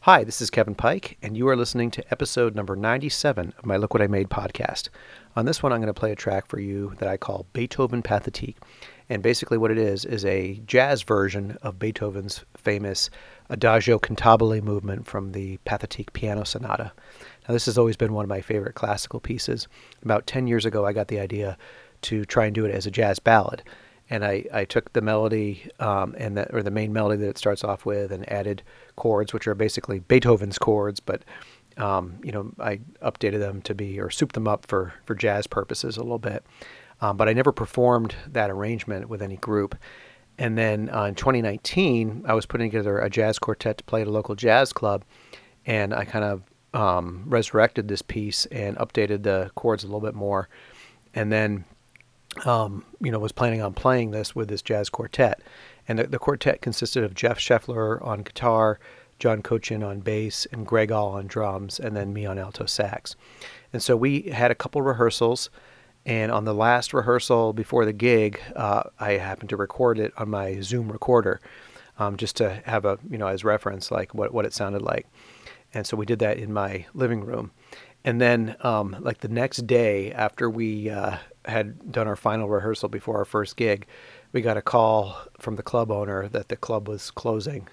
Hi, this is Kevin Pike, and you are listening to episode number 97 of my Look What I Made podcast. On this one, I'm going to play a track for you that I call Beethoven Pathétique. And basically, what it is, is a jazz version of Beethoven's famous Adagio Cantabile movement from the Pathétique Piano Sonata. Now, this has always been one of my favorite classical pieces. About 10 years ago, I got the idea to try and do it as a jazz ballad and I, I took the melody um, and that or the main melody that it starts off with and added chords which are basically Beethoven's chords but um, you know I updated them to be or souped them up for for jazz purposes a little bit um, but I never performed that arrangement with any group and then uh, in 2019 I was putting together a jazz quartet to play at a local jazz club and I kind of um, resurrected this piece and updated the chords a little bit more and then um, you know, was planning on playing this with this jazz quartet. And the, the quartet consisted of Jeff Scheffler on guitar, John Cochin on bass, and Greg All on drums, and then me on alto sax. And so we had a couple rehearsals. And on the last rehearsal before the gig, uh, I happened to record it on my Zoom recorder, um, just to have a you know as reference, like what what it sounded like. And so we did that in my living room. And then, um, like the next day after we uh, had done our final rehearsal before our first gig, we got a call from the club owner that the club was closing,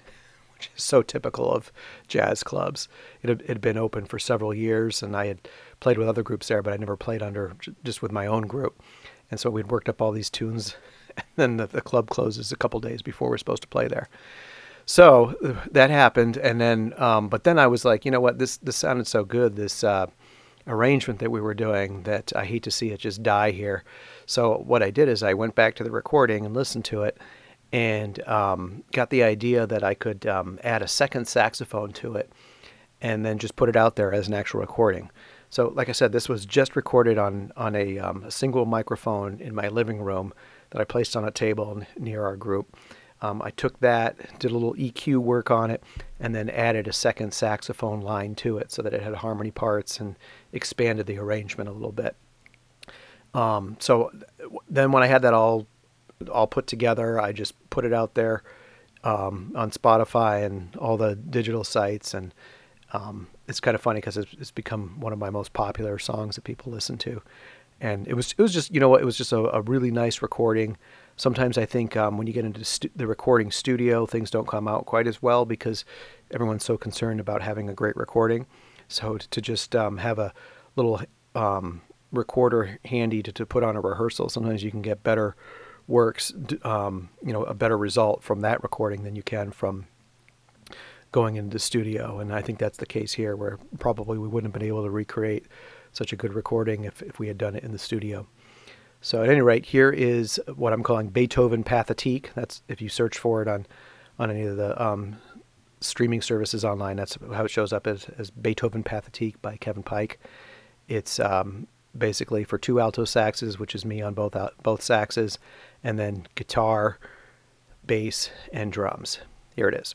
which is so typical of jazz clubs. It had, it had been open for several years, and I had played with other groups there, but I never played under just with my own group. And so we'd worked up all these tunes, and then the, the club closes a couple days before we're supposed to play there. So that happened, and then, um, but then I was like, you know what, this this sounded so good. This uh, arrangement that we were doing that I hate to see it just die here. So what I did is I went back to the recording and listened to it, and um, got the idea that I could um, add a second saxophone to it, and then just put it out there as an actual recording. So, like I said, this was just recorded on on a, um, a single microphone in my living room that I placed on a table near our group. Um, I took that, did a little EQ work on it, and then added a second saxophone line to it so that it had harmony parts and expanded the arrangement a little bit. Um, so then when I had that all all put together, I just put it out there um, on Spotify and all the digital sites, and um, it's kind of funny because it's, it's, become one of my most popular songs that people listen to. And it was it was just you know what, it was just a, a really nice recording sometimes I think um, when you get into stu- the recording studio, things don't come out quite as well because everyone's so concerned about having a great recording. So to, to just um, have a little um, recorder handy to, to put on a rehearsal, sometimes you can get better works, um, you know, a better result from that recording than you can from going into the studio. And I think that's the case here, where probably we wouldn't have been able to recreate such a good recording if, if we had done it in the studio. So at any rate, here is what I'm calling Beethoven Pathétique. That's if you search for it on on any of the um, streaming services online. That's how it shows up as, as Beethoven Pathétique by Kevin Pike. It's um, basically for two alto saxes, which is me on both both saxes, and then guitar, bass, and drums. Here it is.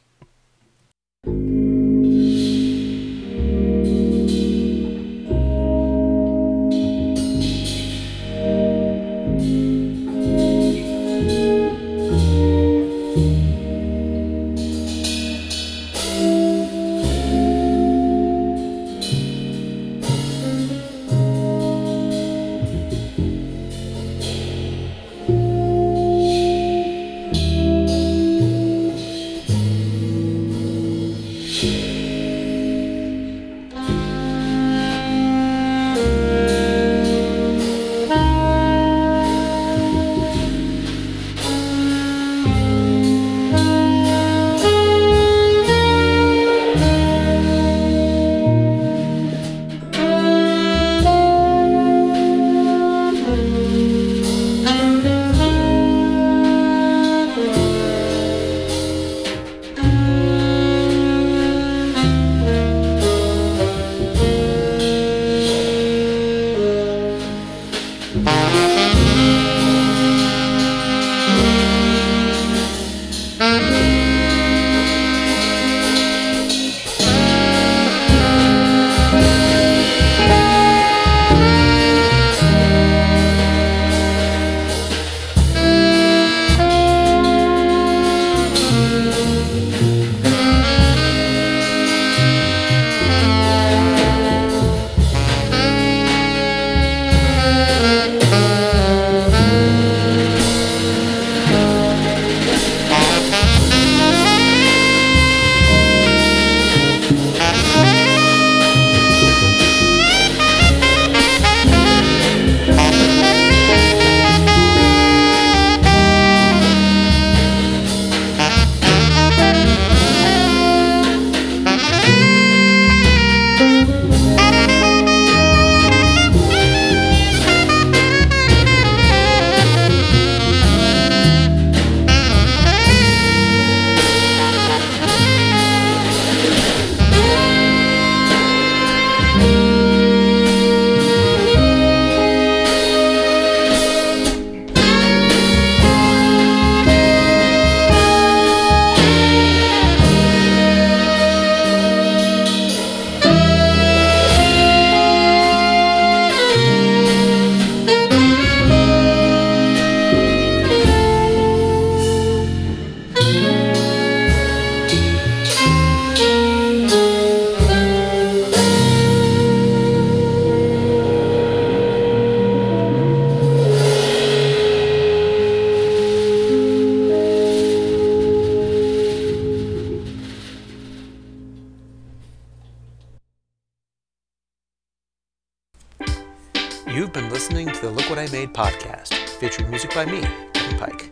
You've been listening to the Look What I Made podcast, featuring music by me, Kevin Pike.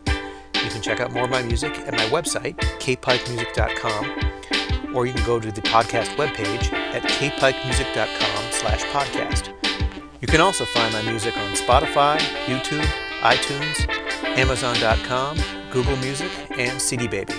You can check out more of my music at my website, kpikemusic.com, or you can go to the podcast webpage at kpikemusic.com slash podcast. You can also find my music on Spotify, YouTube, iTunes, Amazon.com, Google Music, and CD Baby.